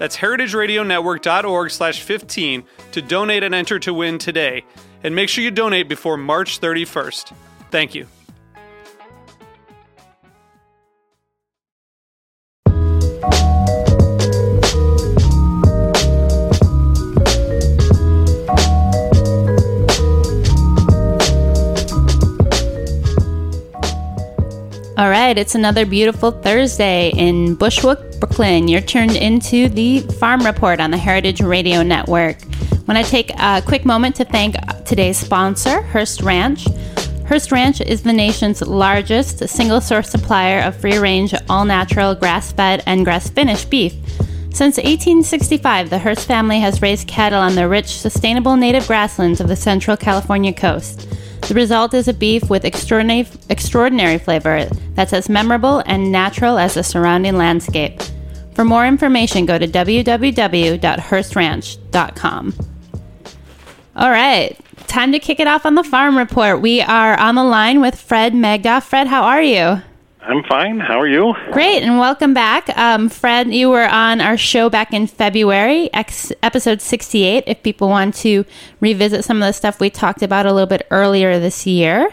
That's heritageradionetwork.org slash 15 to donate and enter to win today. And make sure you donate before March 31st. Thank you. All right, it's another beautiful Thursday in Bushwick, Brooklyn. You're turned into the Farm Report on the Heritage Radio Network. Want to take a quick moment to thank today's sponsor, Hearst Ranch. Hearst Ranch is the nation's largest single source supplier of free range, all natural, grass fed, and grass finished beef. Since 1865, the Hearst family has raised cattle on the rich, sustainable native grasslands of the central California coast. The result is a beef with extraordinary, extraordinary flavor that's as memorable and natural as the surrounding landscape. For more information, go to www.hearstranch.com. All right, time to kick it off on the farm report. We are on the line with Fred Magdoff. Fred, how are you? I'm fine. How are you? Great, and welcome back. Um, Fred, you were on our show back in February, ex- episode 68, if people want to revisit some of the stuff we talked about a little bit earlier this year.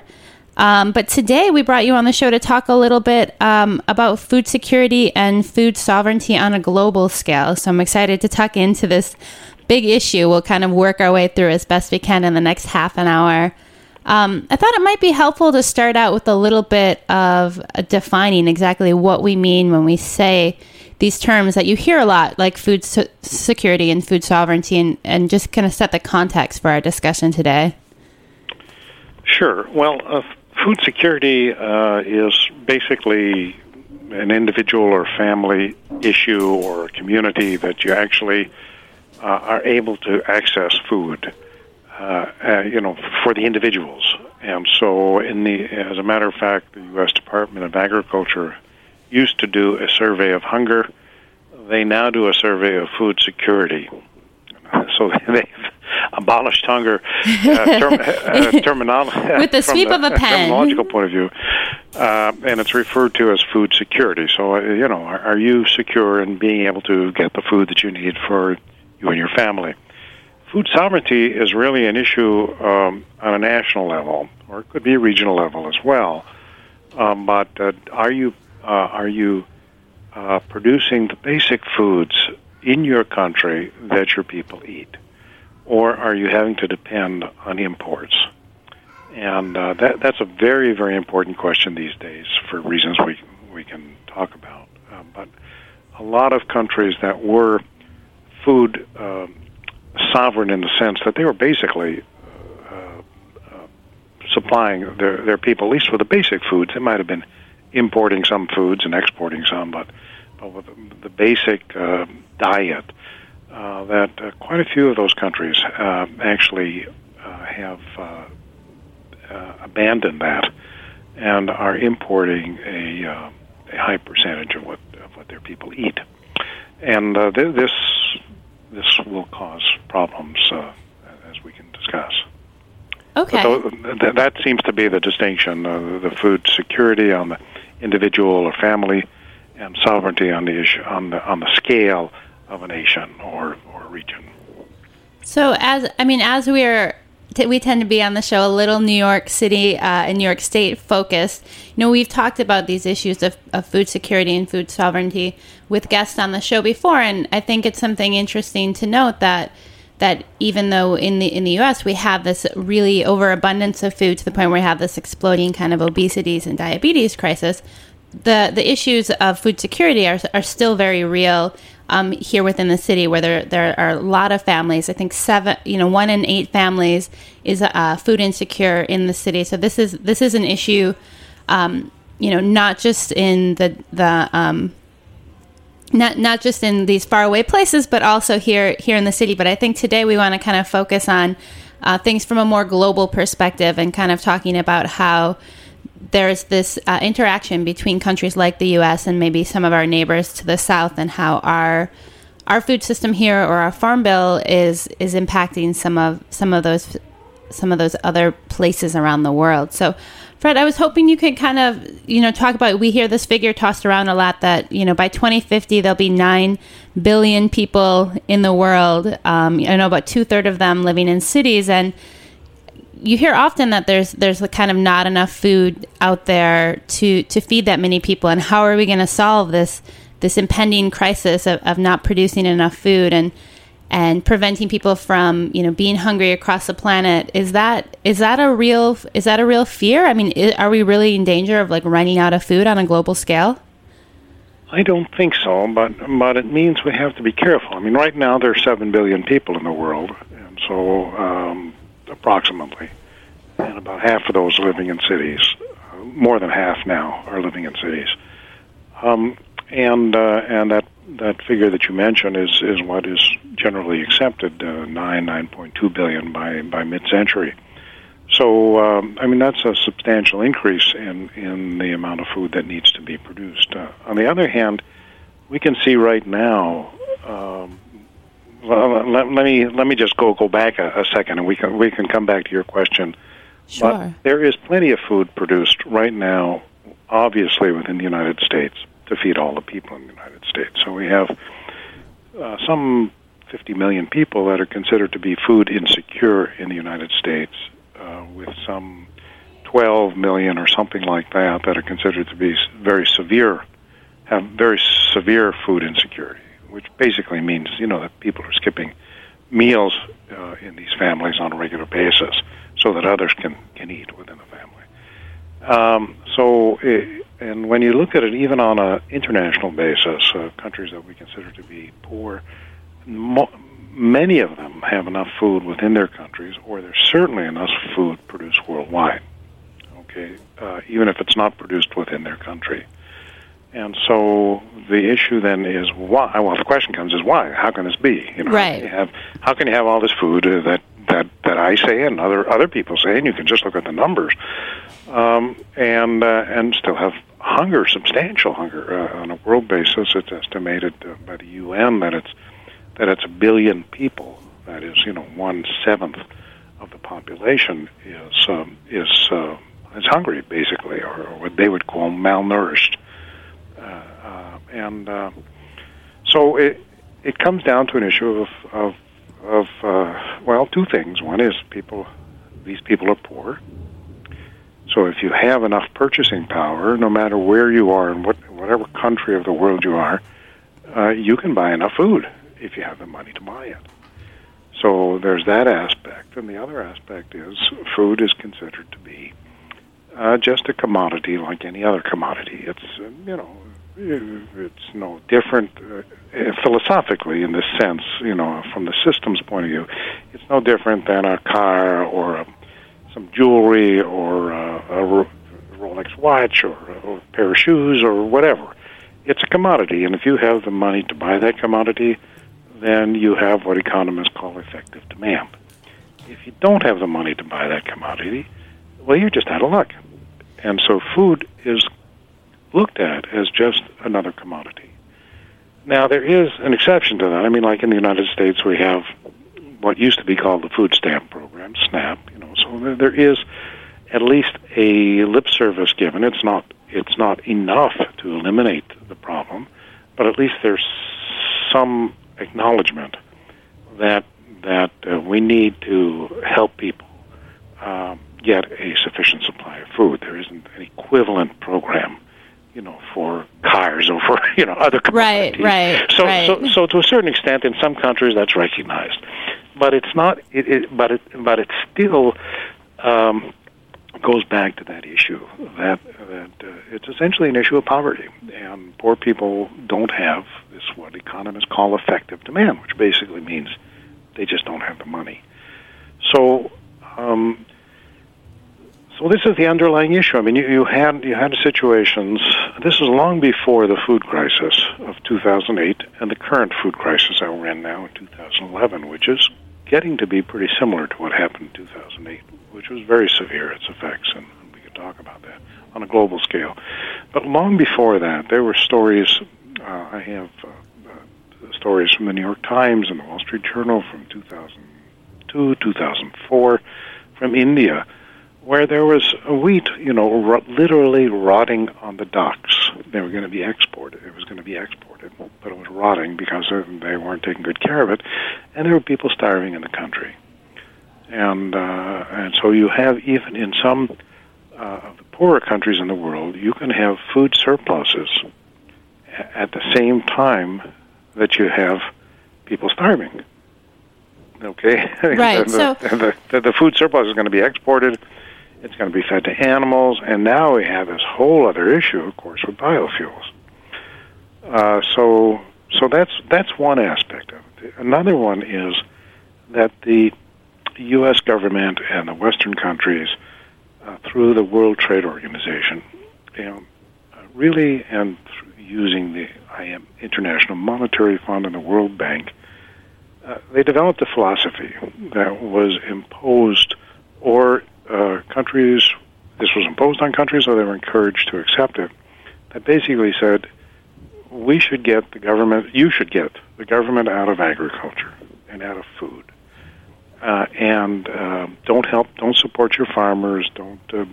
Um, but today we brought you on the show to talk a little bit um, about food security and food sovereignty on a global scale. So I'm excited to tuck into this big issue. We'll kind of work our way through as best we can in the next half an hour. Um, I thought it might be helpful to start out with a little bit of defining exactly what we mean when we say these terms that you hear a lot, like food so- security and food sovereignty, and, and just kind of set the context for our discussion today. Sure. Well, uh, food security uh, is basically an individual or family issue or community that you actually uh, are able to access food uh, uh, you know, for the individuals. And so, in the, as a matter of fact, the U.S. Department of Agriculture used to do a survey of hunger. They now do a survey of food security. So they've abolished hunger uh, term, uh, terminology with the sweep the, of a pen. Terminological point of view, uh, and it's referred to as food security. So uh, you know, are, are you secure in being able to get the food that you need for you and your family? Food sovereignty is really an issue um, on a national level, or it could be a regional level as well. Um, but uh, are you uh, are you uh, producing the basic foods in your country that your people eat, or are you having to depend on imports? And uh, that that's a very very important question these days for reasons we we can talk about. Uh, but a lot of countries that were food um, sovereign in the sense that they were basically uh, uh, supplying their their people, at least with the basic foods. They might have been importing some foods and exporting some, but but with the basic uh, diet, uh, that uh, quite a few of those countries uh, actually uh, have uh, uh, abandoned that and are importing a, uh, a high percentage of what of what their people eat. And uh, th- this this will cause problems uh, as we can discuss. Okay. So th- that seems to be the distinction: uh, the food security on the individual or family, and sovereignty on the issue on the on the scale of a nation or or region. So, as I mean, as we are we tend to be on the show a little New York City uh, and New York State focused. You know, we've talked about these issues of, of food security and food sovereignty with guests on the show before, and I think it's something interesting to note that that even though in the in the U.S. we have this really overabundance of food to the point where we have this exploding kind of obesities and diabetes crisis, the the issues of food security are are still very real. Um, here within the city, where there there are a lot of families, I think seven, you know, one in eight families is uh, food insecure in the city. So this is this is an issue, um, you know, not just in the the um, not not just in these faraway places, but also here here in the city. But I think today we want to kind of focus on uh, things from a more global perspective and kind of talking about how there's this uh, interaction between countries like the U.S. and maybe some of our neighbors to the south, and how our our food system here or our farm bill is is impacting some of some of those some of those other places around the world. So Fred, I was hoping you could kind of, you know, talk about. We hear this figure tossed around a lot that you know by 2050 there'll be nine billion people in the world. Um, I know about two third of them living in cities, and you hear often that there's there's kind of not enough food out there to to feed that many people. And how are we going to solve this this impending crisis of, of not producing enough food and and preventing people from you know being hungry across the planet? Is that is that a real is that a real fear? I mean is, are we really in danger of like running out of food on a global scale? I don't think so but but it means we have to be careful. I mean right now there are 7 billion people in the world and so um, approximately and about half of those living in cities uh, more than half now are living in cities um, and uh, and that that figure that you mentioned is is what is generally accepted uh, nine nine point two billion by by mid century. So um, I mean that's a substantial increase in in the amount of food that needs to be produced. Uh, on the other hand, we can see right now. Um, well, let, let, me let me just go go back a, a, second, and we can we can come back to your question. Sure. But there is plenty of food produced right now, obviously within the United States to feed all the people in the United States. So we have uh, some 50 million people that are considered to be food insecure in the United States, uh, with some 12 million or something like that that are considered to be very severe, have very severe food insecurity, which basically means you know that people are skipping meals uh, in these families on a regular basis so that others can can eat within the family. Um, so. It, and when you look at it, even on an international basis, uh, countries that we consider to be poor, mo- many of them have enough food within their countries, or there's certainly enough food produced worldwide. Okay, uh, even if it's not produced within their country. And so the issue then is why? Well, the question comes is why? How can this be? You know, right. How can you have, how can you have all this food uh, that that that I say and other other people say, and you can just look at the numbers, um, and uh, and still have hunger, substantial hunger uh, on a world basis. It's estimated uh, by the UN that it's that it's a billion people. That is, you know, one seventh of the population is um, is uh, is hungry, basically, or, or what they would call malnourished. Uh, and uh, so it it comes down to an issue of of of uh, well, two things. One is people; these people are poor, so if you have enough purchasing power, no matter where you are and what whatever country of the world you are, uh, you can buy enough food if you have the money to buy it. So there's that aspect, and the other aspect is food is considered to be uh, just a commodity like any other commodity. It's uh, you know it's no different uh, philosophically in this sense. You know, from the system's point of view, it's no different than a car or a some jewelry or uh, a Rolex watch or, or a pair of shoes or whatever. It's a commodity, and if you have the money to buy that commodity, then you have what economists call effective demand. If you don't have the money to buy that commodity, well, you're just out of luck. And so food is looked at as just another commodity. Now, there is an exception to that. I mean, like in the United States, we have what used to be called the food stamp program, SNAP. You know, so there is at least a lip service given. It's not it's not enough to eliminate the problem, but at least there's some acknowledgement that that uh, we need to help people um, get a sufficient supply of food. There isn't an equivalent program, you know, for cars or for you know other commodities. Right, right. So, right. so, so to a certain extent, in some countries, that's recognized. but it's not. It, it but it but it still um, goes back to that issue that that uh, it's essentially an issue of poverty, and poor people don't have this what economists call effective demand, which basically means they just don't have the money. So. Um, so this is the underlying issue. I mean, you, you had you had situations. This is long before the food crisis of 2008 and the current food crisis that we're in now in 2011, which is getting to be pretty similar to what happened in 2008, which was very severe its effects, and we could talk about that on a global scale. But long before that, there were stories. Uh, I have uh, uh, stories from the New York Times and the Wall Street Journal from 2002, 2004, from India where there was wheat, you know, literally rotting on the docks. They were going to be exported. It was going to be exported, but it was rotting because they weren't taking good care of it, and there were people starving in the country. And uh, and so you have even in some uh, of the poorer countries in the world, you can have food surpluses at the same time that you have people starving. Okay, right. the, so the, the, the food surplus is going to be exported it's going to be fed to animals, and now we have this whole other issue, of course, with biofuels. Uh, so, so that's that's one aspect of it. Another one is that the U.S. government and the Western countries, uh, through the World Trade Organization, you know, really and using the IM, International Monetary Fund and the World Bank, uh, they developed a philosophy that was imposed or uh, countries, this was imposed on countries, or they were encouraged to accept it, that basically said, we should get the government, you should get the government out of agriculture and out of food. Uh, and uh, don't help, don't support your farmers, don't uh,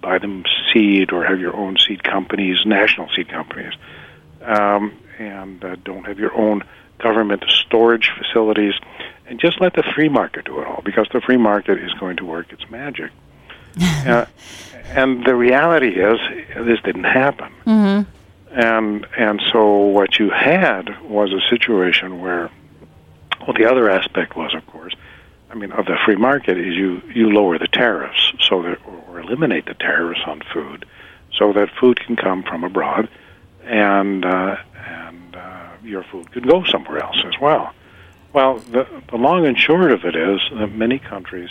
buy them seed or have your own seed companies, national seed companies, um, and uh, don't have your own government storage facilities and just let the free market do it all because the free market is going to work its magic. uh, and the reality is, this didn't happen. Mm-hmm. And and so what you had was a situation where, well, the other aspect was, of course, I mean, of the free market is you you lower the tariffs so that or eliminate the tariffs on food, so that food can come from abroad, and uh, and uh, your food can go somewhere else as well. Well, the, the long and short of it is that many countries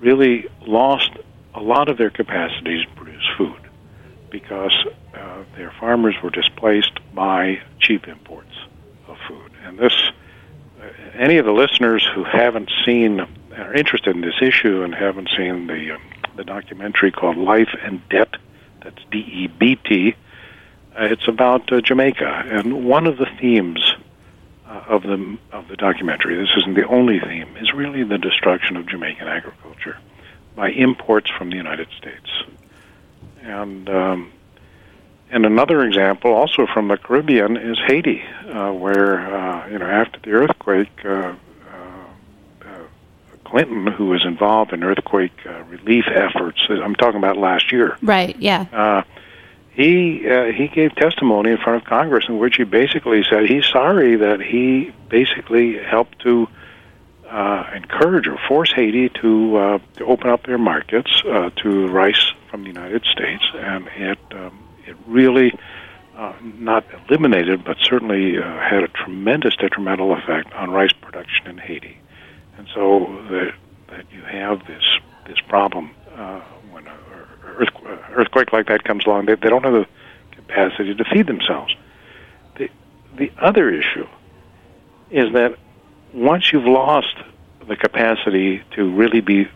really lost a lot of their capacities to produce food because uh, their farmers were displaced by cheap imports of food. And this, uh, any of the listeners who haven't seen, are interested in this issue and haven't seen the um, the documentary called Life and Debt, that's D E B T. Uh, it's about uh, Jamaica, and one of the themes uh, of the of the documentary. This isn't the only theme. Is really the destruction of Jamaican agriculture by imports from the United States, and um, and another example, also from the Caribbean, is Haiti, uh, where uh, you know after the earthquake. Uh, uh, uh, Clinton, who was involved in earthquake uh, relief efforts, I'm talking about last year. Right. Yeah. He uh, he gave testimony in front of Congress in which he basically said he's sorry that he basically helped to uh, encourage or force Haiti to uh, to open up their markets uh, to rice from the United States, and it um, it really uh, not eliminated, but certainly uh, had a tremendous detrimental effect on rice production in Haiti, and so that that you have this this problem when a earth, earthquake like that comes along, they, they don't have the capacity to feed themselves. The, the other issue is that once you've lost the capacity to really be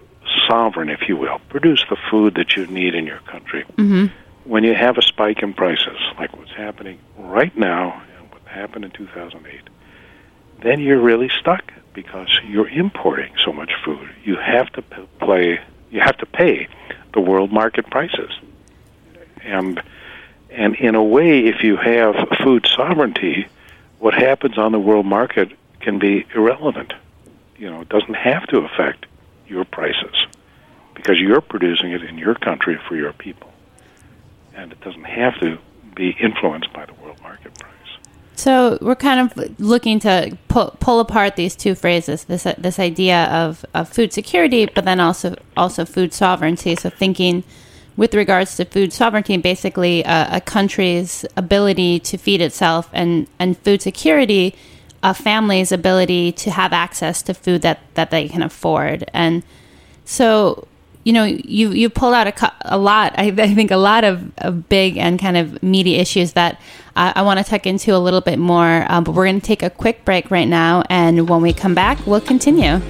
sovereign, if you will, produce the food that you need in your country, mm-hmm. when you have a spike in prices, like what's happening right now and what happened in 2008, then you're really stuck because you're importing so much food. You have to play, you have to pay market prices. And and in a way, if you have food sovereignty, what happens on the world market can be irrelevant. You know, it doesn't have to affect your prices because you're producing it in your country for your people, and it doesn't have to be influenced by the world market price. So we're kind of looking to pull, pull apart these two phrases: this this idea of, of food security, but then also also food sovereignty. So thinking with regards to food sovereignty, basically a, a country's ability to feed itself, and and food security, a family's ability to have access to food that that they can afford. And so you know, you you pulled out a, a lot. I, I, think a lot of, of, big and kind of meaty issues that I want to tuck into a little bit more. Um, but we're going to take a quick break right now, and when we come back, we'll continue.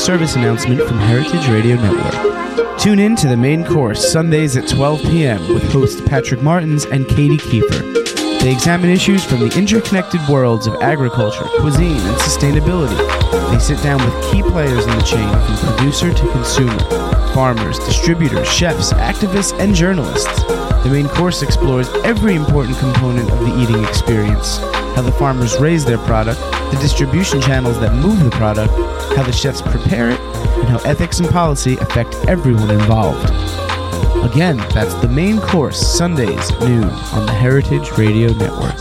Service announcement from Heritage Radio Network. Tune in to the main course Sundays at 12 p.m. with hosts Patrick Martins and Katie Kiefer. They examine issues from the interconnected worlds of agriculture, cuisine, and sustainability. They sit down with key players in the chain from producer to consumer farmers, distributors, chefs, activists, and journalists. The main course explores every important component of the eating experience how the farmers raise their product, the distribution channels that move the product, how the chefs prepare it, and how ethics and policy affect everyone involved. Again, that's the main course, Sundays, noon, on the Heritage Radio Network.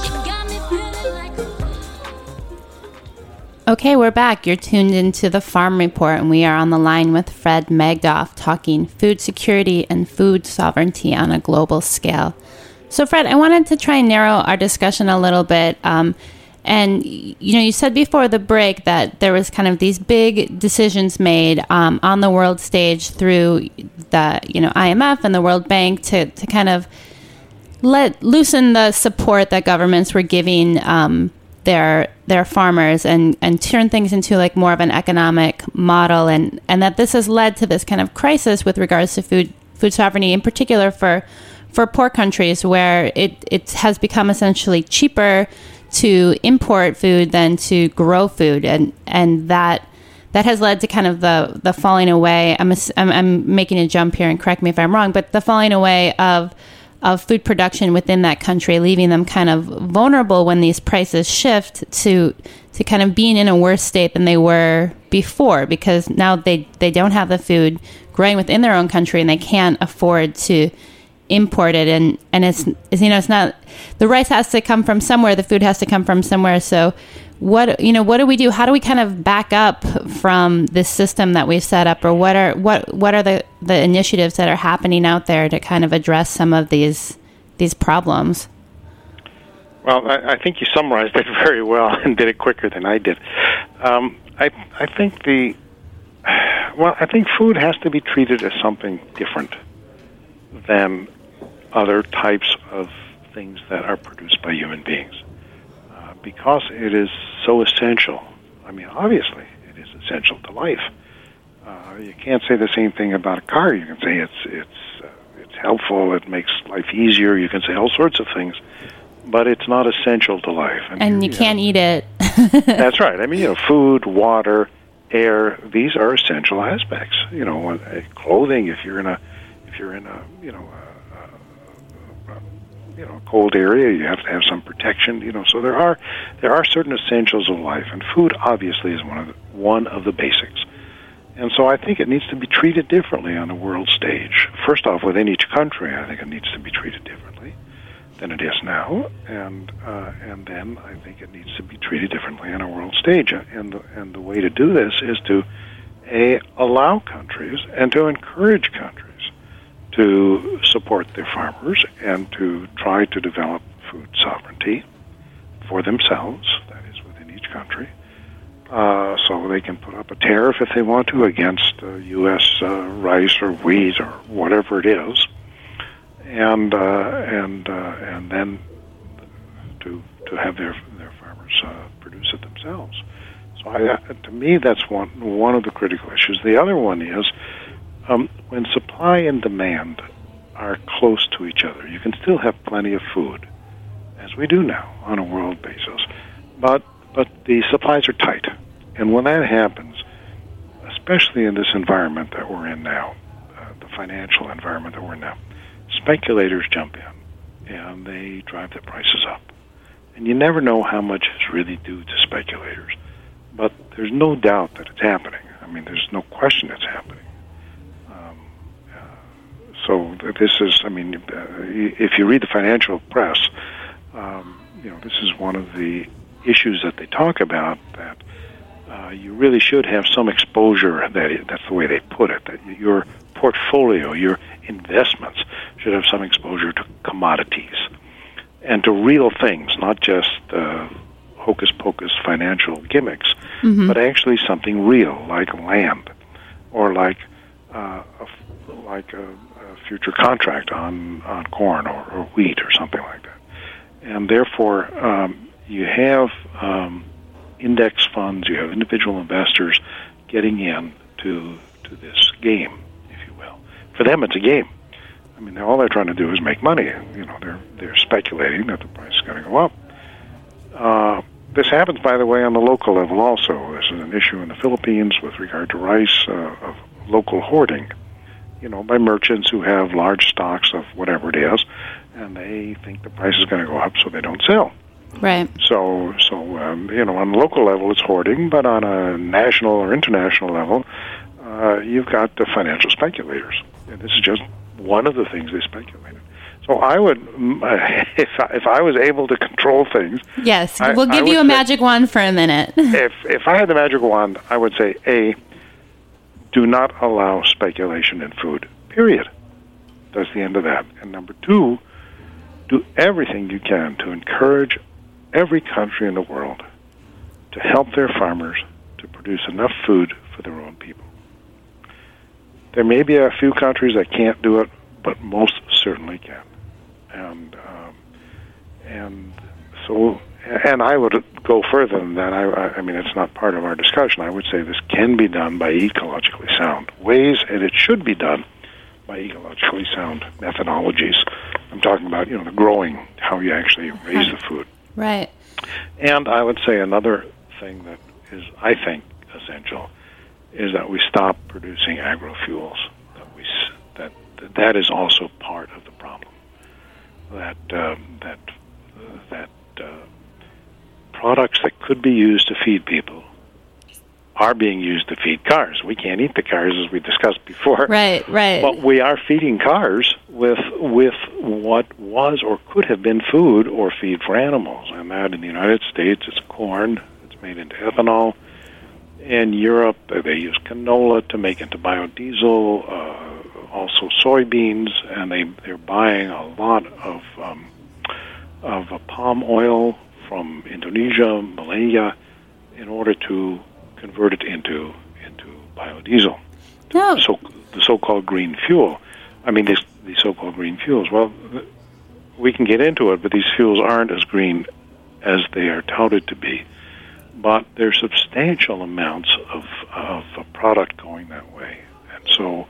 Okay, we're back. You're tuned into the Farm Report, and we are on the line with Fred Magdoff talking food security and food sovereignty on a global scale. So, Fred, I wanted to try and narrow our discussion a little bit. Um, and you know, you said before the break that there was kind of these big decisions made um, on the world stage through the you know IMF and the World Bank to to kind of let loosen the support that governments were giving um, their their farmers and and turn things into like more of an economic model. And and that this has led to this kind of crisis with regards to food food sovereignty in particular for for poor countries where it, it has become essentially cheaper to import food than to grow food. And and that that has led to kind of the the falling away. I'm, I'm, I'm making a jump here and correct me if I'm wrong but the falling away of of food production within that country leaving them kind of vulnerable when these prices shift to to kind of being in a worse state than they were before because now they they don't have the food growing within their own country and they can't afford to imported and and it's, it's, you know it's not the rice has to come from somewhere the food has to come from somewhere. So what you know what do we do? How do we kind of back up from this system that we've set up or what are what what are the the initiatives that are happening out there to kind of address some of these these problems? Well i, I think you summarized it very well and did it quicker than i did. Um, i i think the well i think food has to be treated as something different than other types of things that are produced by human beings. Uh, because it is so essential. I mean, obviously, it is essential to life. Uh, you can't say the same thing about a car. You can say it's it's uh, it's helpful. It makes life easier. You can say all sorts of things, but it's not essential to life. I mean, and you, you can't know, eat it. that's right. I mean, you know, food, water, air. These are essential aspects. You know, uh, clothing. If you're in a, if you're in a, you know, you know, cold area, you have to have some protection. You know, so there are there are certain essentials of life, and food obviously is one of the, one of the basics. And so I think it needs to be treated differently on the world stage. First off, within each country, I think it needs to be treated differently than it is now, and uh, and then I think it needs to be treated differently on a world stage. And the, and the way to do this is to a allow countries and to encourage countries to support their farmers and to try to develop food sovereignty for themselves. That is within each country. Uh, so they can put up a tariff if they want to against uh, U.S. Uh, rice or wheat or whatever it is, and uh, and uh, and then to to have their their farmers uh, produce it themselves. So I, to me, that's one one of the critical issues. The other one is um, when supply and demand are close to each other. You can still have plenty of food, as we do now on a world basis, but but the supplies are tight. And when that happens, especially in this environment that we're in now, uh, the financial environment that we're in now, speculators jump in and they drive the prices up. And you never know how much is really due to speculators. But there's no doubt that it's happening. I mean, there's no question it's happening. Um, so this is, I mean, uh, if you read the financial press, um, you know, this is one of the issues that they talk about that uh, you really should have some exposure. That that's the way they put it. That your portfolio, your investments, should have some exposure to commodities and to real things, not just uh, hocus pocus financial gimmicks, mm-hmm. but actually something real like land or like uh, a, like a, a future contract on on corn or, or wheat or something like that. And therefore, um, you have um, index funds, you have individual investors getting in to to this game, if you will. For them, it's a game. I mean, all they're trying to do is make money. You know, they're they're speculating that the price is going to go up. Uh, this happens, by the way, on the local level also. This is an issue in the Philippines with regard to rice uh, of local hoarding. You know, by merchants who have large stocks of whatever it is, and they think the price is going to go up, so they don't sell. Right. So, so um, you know, on the local level, it's hoarding, but on a national or international level, uh, you've got the financial speculators. And this is just one of the things they speculate. So I would, if I, if I was able to control things, yes, we'll give you a say, magic wand for a minute. if if I had the magic wand, I would say a, do not allow speculation in food. Period. That's the end of that. And number two, do everything you can to encourage every country in the world to help their farmers to produce enough food for their own people. There may be a few countries that can't do it, but most certainly can. And um, and so, and I would go further than that. I, I mean, it's not part of our discussion. I would say this can be done by ecologically sound ways, and it should be done by ecologically sound methodologies. I'm talking about, you know, the growing, how you actually raise the food. Right. And I would say another thing that is, I think, essential is that we stop producing agrofuels. That we that that is also part of the problem. That uh, that uh, that uh, products that could be used to feed people are being used to feed cars. We can't eat the cars as we discussed before. Right, right. But we are feeding cars with with what was or could have been food or feed for animals. And that in the United States it's corn, it's made into ethanol. In Europe they use canola to make into biodiesel, uh, also soybeans, and they they're buying a lot of um, of uh, palm oil from Indonesia, Malaysia, in order to convert it into into biodiesel. No. So the so-called green fuel. I mean, these these so-called green fuels. Well, we can get into it, but these fuels aren't as green as they are touted to be. But there's substantial amounts of of a product going that way, and so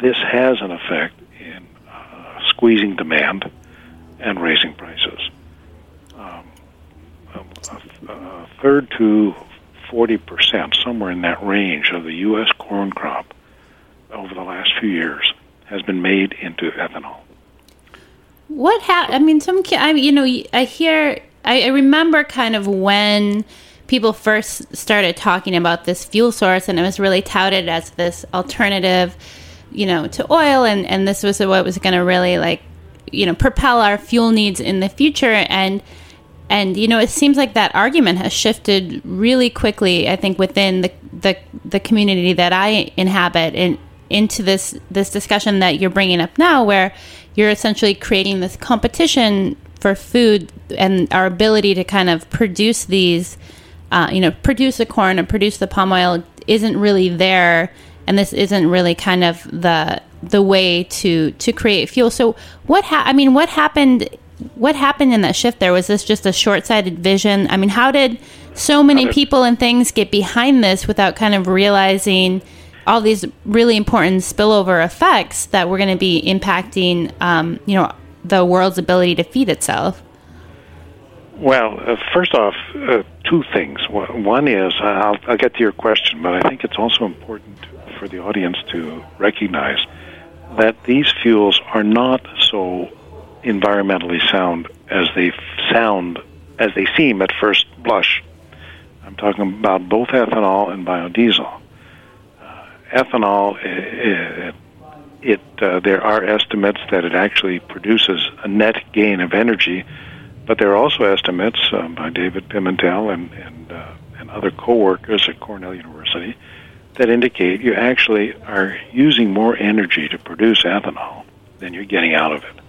this has an effect in uh, squeezing demand and raising prices. Um, a, a, third to 40%, somewhere in that range of the U.S. corn crop over the last few years has been made into ethanol. What happened? I mean, some, I, you know, I hear, I, I remember kind of when people first started talking about this fuel source and it was really touted as this alternative you know to oil and and this was what was going to really like you know propel our fuel needs in the future and and you know it seems like that argument has shifted really quickly i think within the the, the community that i inhabit and into this this discussion that you're bringing up now where you're essentially creating this competition for food and our ability to kind of produce these uh, you know, produce the corn and produce the palm oil isn't really there, and this isn't really kind of the the way to to create fuel. So what? Ha- I mean, what happened? What happened in that shift? There was this just a short sighted vision. I mean, how did so many people and things get behind this without kind of realizing? all these really important spillover effects that we're going to be impacting, um, you know, the world's ability to feed itself. Well, uh, first off, uh, two things. One is, I'll, I'll, get to your question, but I think it's also important for the audience to recognize that these fuels are not so environmentally sound as they sound, as they seem at first blush. I'm talking about both ethanol and biodiesel. Uh, ethanol, it, it uh, there are estimates that it actually produces a net gain of energy but there are also estimates uh, by David Pimentel and and, uh, and other co-workers at Cornell University that indicate you actually are using more energy to produce ethanol than you're getting out of it.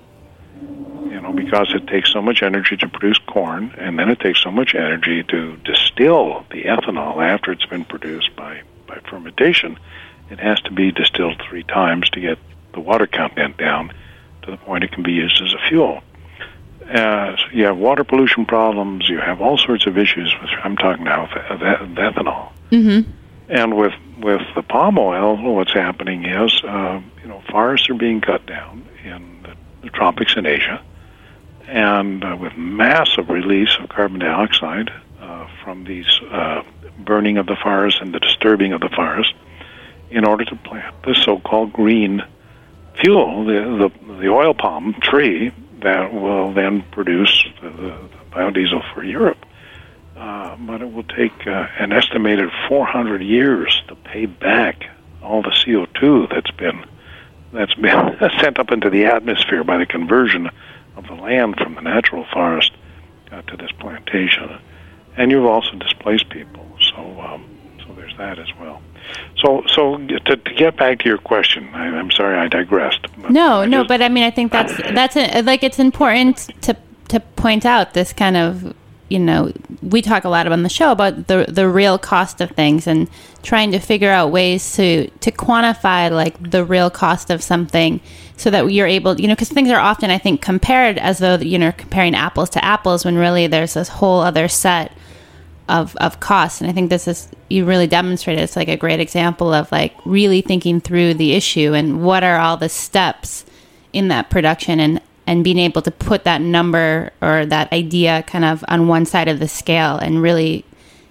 You know, because it takes so much energy to produce corn, and then it takes so much energy to distill the ethanol after it's been produced by, by fermentation. It has to be distilled three times to get the water content down to the point it can be used as a fuel uh, you have water pollution problems. You have all sorts of issues. With, I'm talking now of, of ethanol. Mm-hmm. And with with the palm oil, what's happening is, uh, you know, forests are being cut down in the, the tropics in Asia, and uh, with massive release of carbon dioxide uh, from these uh, burning of the forest and the disturbing of the forest, in order to plant the so-called green fuel, the the, the oil palm tree that will then produce the, the biodiesel for Europe. Uh, but it will take uh, an estimated 400 years to pay back all the CO2 that's been that's been sent up into the atmosphere by the conversion of the land from the natural forest uh, to this plantation. And you've also displaced people, so um, so there's that as well. So, so to, to get back to your question, I, am sorry I digressed. No, I no, just, but I mean, I think that's that's a, like it's important to to point out this kind of you know we talk a lot on the show about the the real cost of things and trying to figure out ways to to quantify like the real cost of something so that you're able you know because things are often i think compared as though you know comparing apples to apples when really there's this whole other set of of costs. And i think this is you really demonstrated it's like a great example of like really thinking through the issue and what are all the steps in that production and and being able to put that number or that idea kind of on one side of the scale and really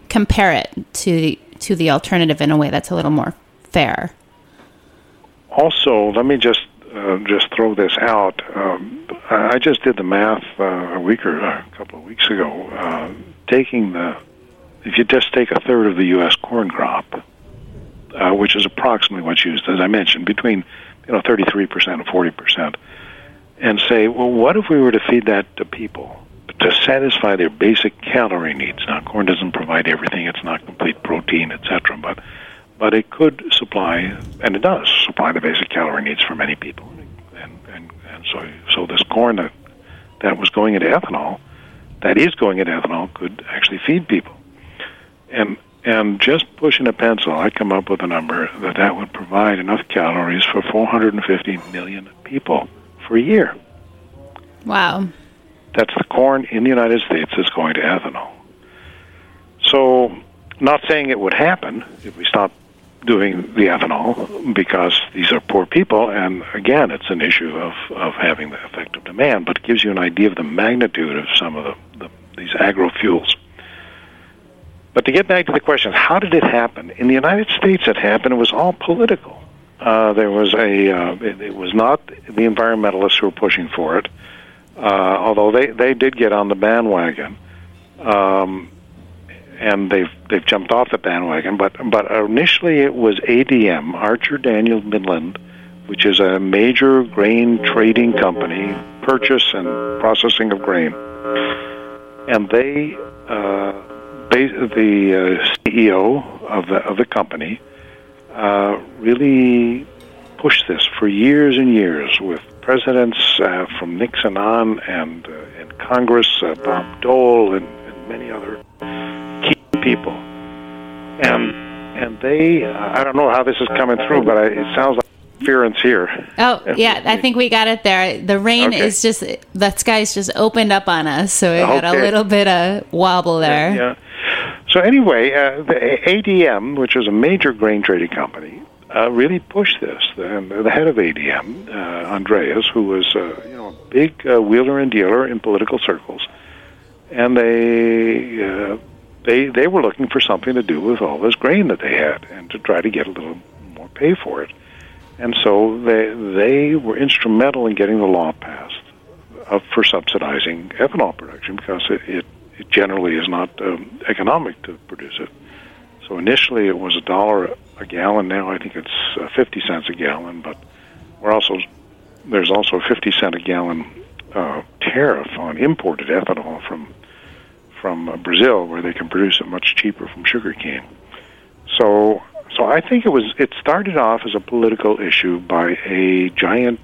compare it to the, to the alternative in a way that's a little more fair also let me just uh, just throw this out. Um, I just did the math uh, a week or a couple of weeks ago, uh, taking the if you just take a third of the U.S. corn crop, uh, which is approximately what's used, as I mentioned, between you know 33 percent and 40 percent, and say, well, what if we were to feed that to people to satisfy their basic calorie needs? Now, corn doesn't provide everything; it's not complete protein, etc. But but it could supply, and it does supply the basic calorie needs for many people. And and, and so so this corn that that was going into ethanol, that is going into ethanol, could actually feed people and and just pushing a pencil, I come up with a number that that would provide enough calories for 450 million people year. Wow. That's the corn in the United States that's going to ethanol. So, not saying it would happen if we stopped doing the ethanol because these are poor people, and again, it's an issue of, of having the effect of demand, but it gives you an idea of the magnitude of some of the, the these agro fuels. but to get back to the question, how did it happen? In the United States, it happened. It was all political. Uh, there was a. Uh, it, it was not the environmentalists who were pushing for it, uh, although they they did get on the bandwagon, um, and they've they've jumped off the bandwagon. But but initially it was ADM, Archer Daniel Midland, which is a major grain trading company, purchase and processing of grain, and they. Uh, the uh, CEO of the of the company uh, really pushed this for years and years with presidents uh, from Nixon on and uh, in Congress, uh, Bob Dole and, and many other key people, and and they I don't know how this is coming through, but I, it sounds like interference here. Oh, yeah, I think we got it there. The rain okay. is just, the sky's just opened up on us, so we okay. got a little bit of wobble there. Yeah. yeah. So, anyway, uh, the ADM, which is a major grain trading company, uh, really pushed this. And the head of ADM, uh, Andreas, who was uh, you know a big uh, wheeler and dealer in political circles, and they uh, they they were looking for something to do with all this grain that they had, and to try to get a little more pay for it. And so they they were instrumental in getting the law passed uh, for subsidizing ethanol production because it, it, it generally is not um, economic to produce it. So initially it was a dollar a gallon. Now I think it's uh, fifty cents a gallon. But we're also there's also a fifty cent a gallon uh, tariff on imported ethanol from from uh, Brazil, where they can produce it much cheaper from sugarcane. So so I think it was it started off as a political issue by a giant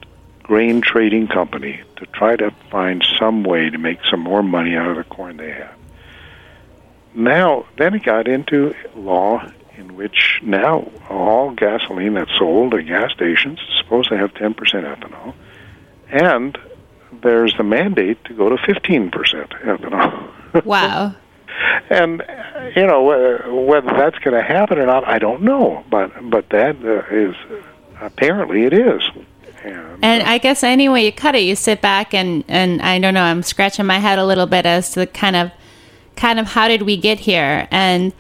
grain trading company to try to find some way to make some more money out of the corn they had. Now, then it got into law in which now all gasoline that's sold at gas stations is supposed to have 10% ethanol, and there's the mandate to go to 15% ethanol. Wow and you know whether that's going to happen or not, I don't know. But but that uh, apparently it is. And, and I guess any way you cut it, you sit back and and I don't know. I'm scratching my head a little bit as to kind of kind of how did we get here and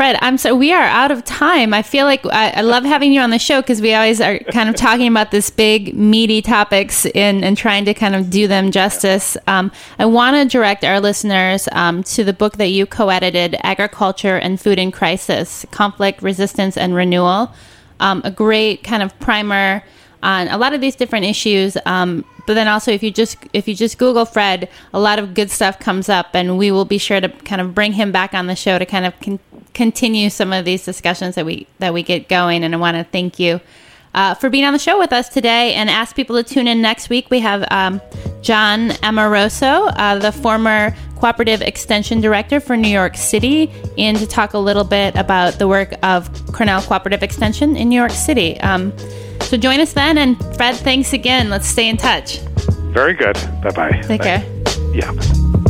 Fred, I'm so we are out of time. I feel like I, I love having you on the show because we always are kind of talking about this big, meaty topics in, and trying to kind of do them justice. Um, I want to direct our listeners um, to the book that you co-edited, "Agriculture and Food in Crisis: Conflict, Resistance, and Renewal." Um, a great kind of primer on a lot of these different issues. Um, but then also, if you just if you just Google Fred, a lot of good stuff comes up, and we will be sure to kind of bring him back on the show to kind of con- continue some of these discussions that we that we get going. And I want to thank you. Uh, for being on the show with us today and ask people to tune in next week. We have um, John Amoroso, uh, the former Cooperative Extension Director for New York City, in to talk a little bit about the work of Cornell Cooperative Extension in New York City. Um, so join us then. And Fred, thanks again. Let's stay in touch. Very good. Bye bye. Take care. Yeah.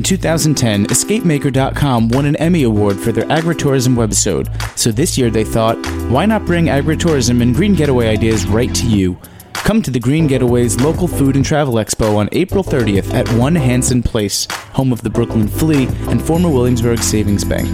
In 2010, EscapeMaker.com won an Emmy Award for their agritourism webisode, so this year they thought, why not bring agritourism and green getaway ideas right to you? Come to the Green Getaways local food and travel expo on April 30th at 1 Hanson Place, home of the Brooklyn Flea and former Williamsburg Savings Bank.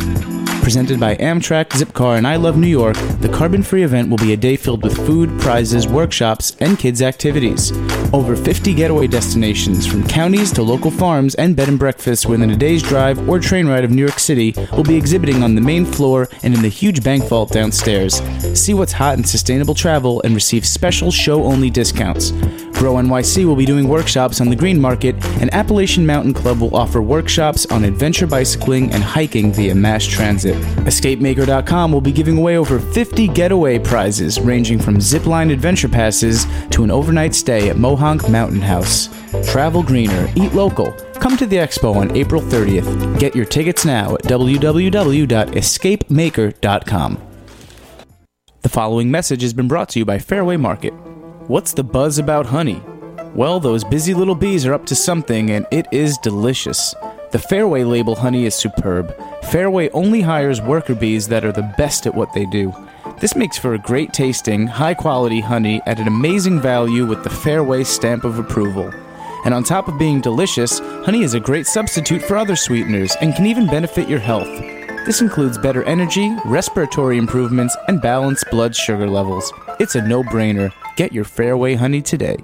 Presented by Amtrak, Zipcar, and I Love New York, the carbon free event will be a day filled with food, prizes, workshops, and kids' activities. Over 50 getaway destinations from counties to local farms and bed and breakfasts within a day's drive or train ride of New York City will be exhibiting on the main floor and in the huge bank vault downstairs. See what's hot in sustainable travel and receive special show only discounts. Grow NYC will be doing workshops on the Green Market, and Appalachian Mountain Club will offer workshops on adventure bicycling and hiking via mass transit. EscapeMaker.com will be giving away over 50 getaway prizes, ranging from zipline adventure passes to an overnight stay at Mohonk Mountain House. Travel greener, eat local. Come to the expo on April 30th. Get your tickets now at www.escapemaker.com. The following message has been brought to you by Fairway Market. What's the buzz about honey? Well, those busy little bees are up to something, and it is delicious. The Fairway label honey is superb. Fairway only hires worker bees that are the best at what they do. This makes for a great tasting, high quality honey at an amazing value with the Fairway stamp of approval. And on top of being delicious, honey is a great substitute for other sweeteners and can even benefit your health. This includes better energy, respiratory improvements, and balanced blood sugar levels. It's a no brainer. Get your Fairway honey today.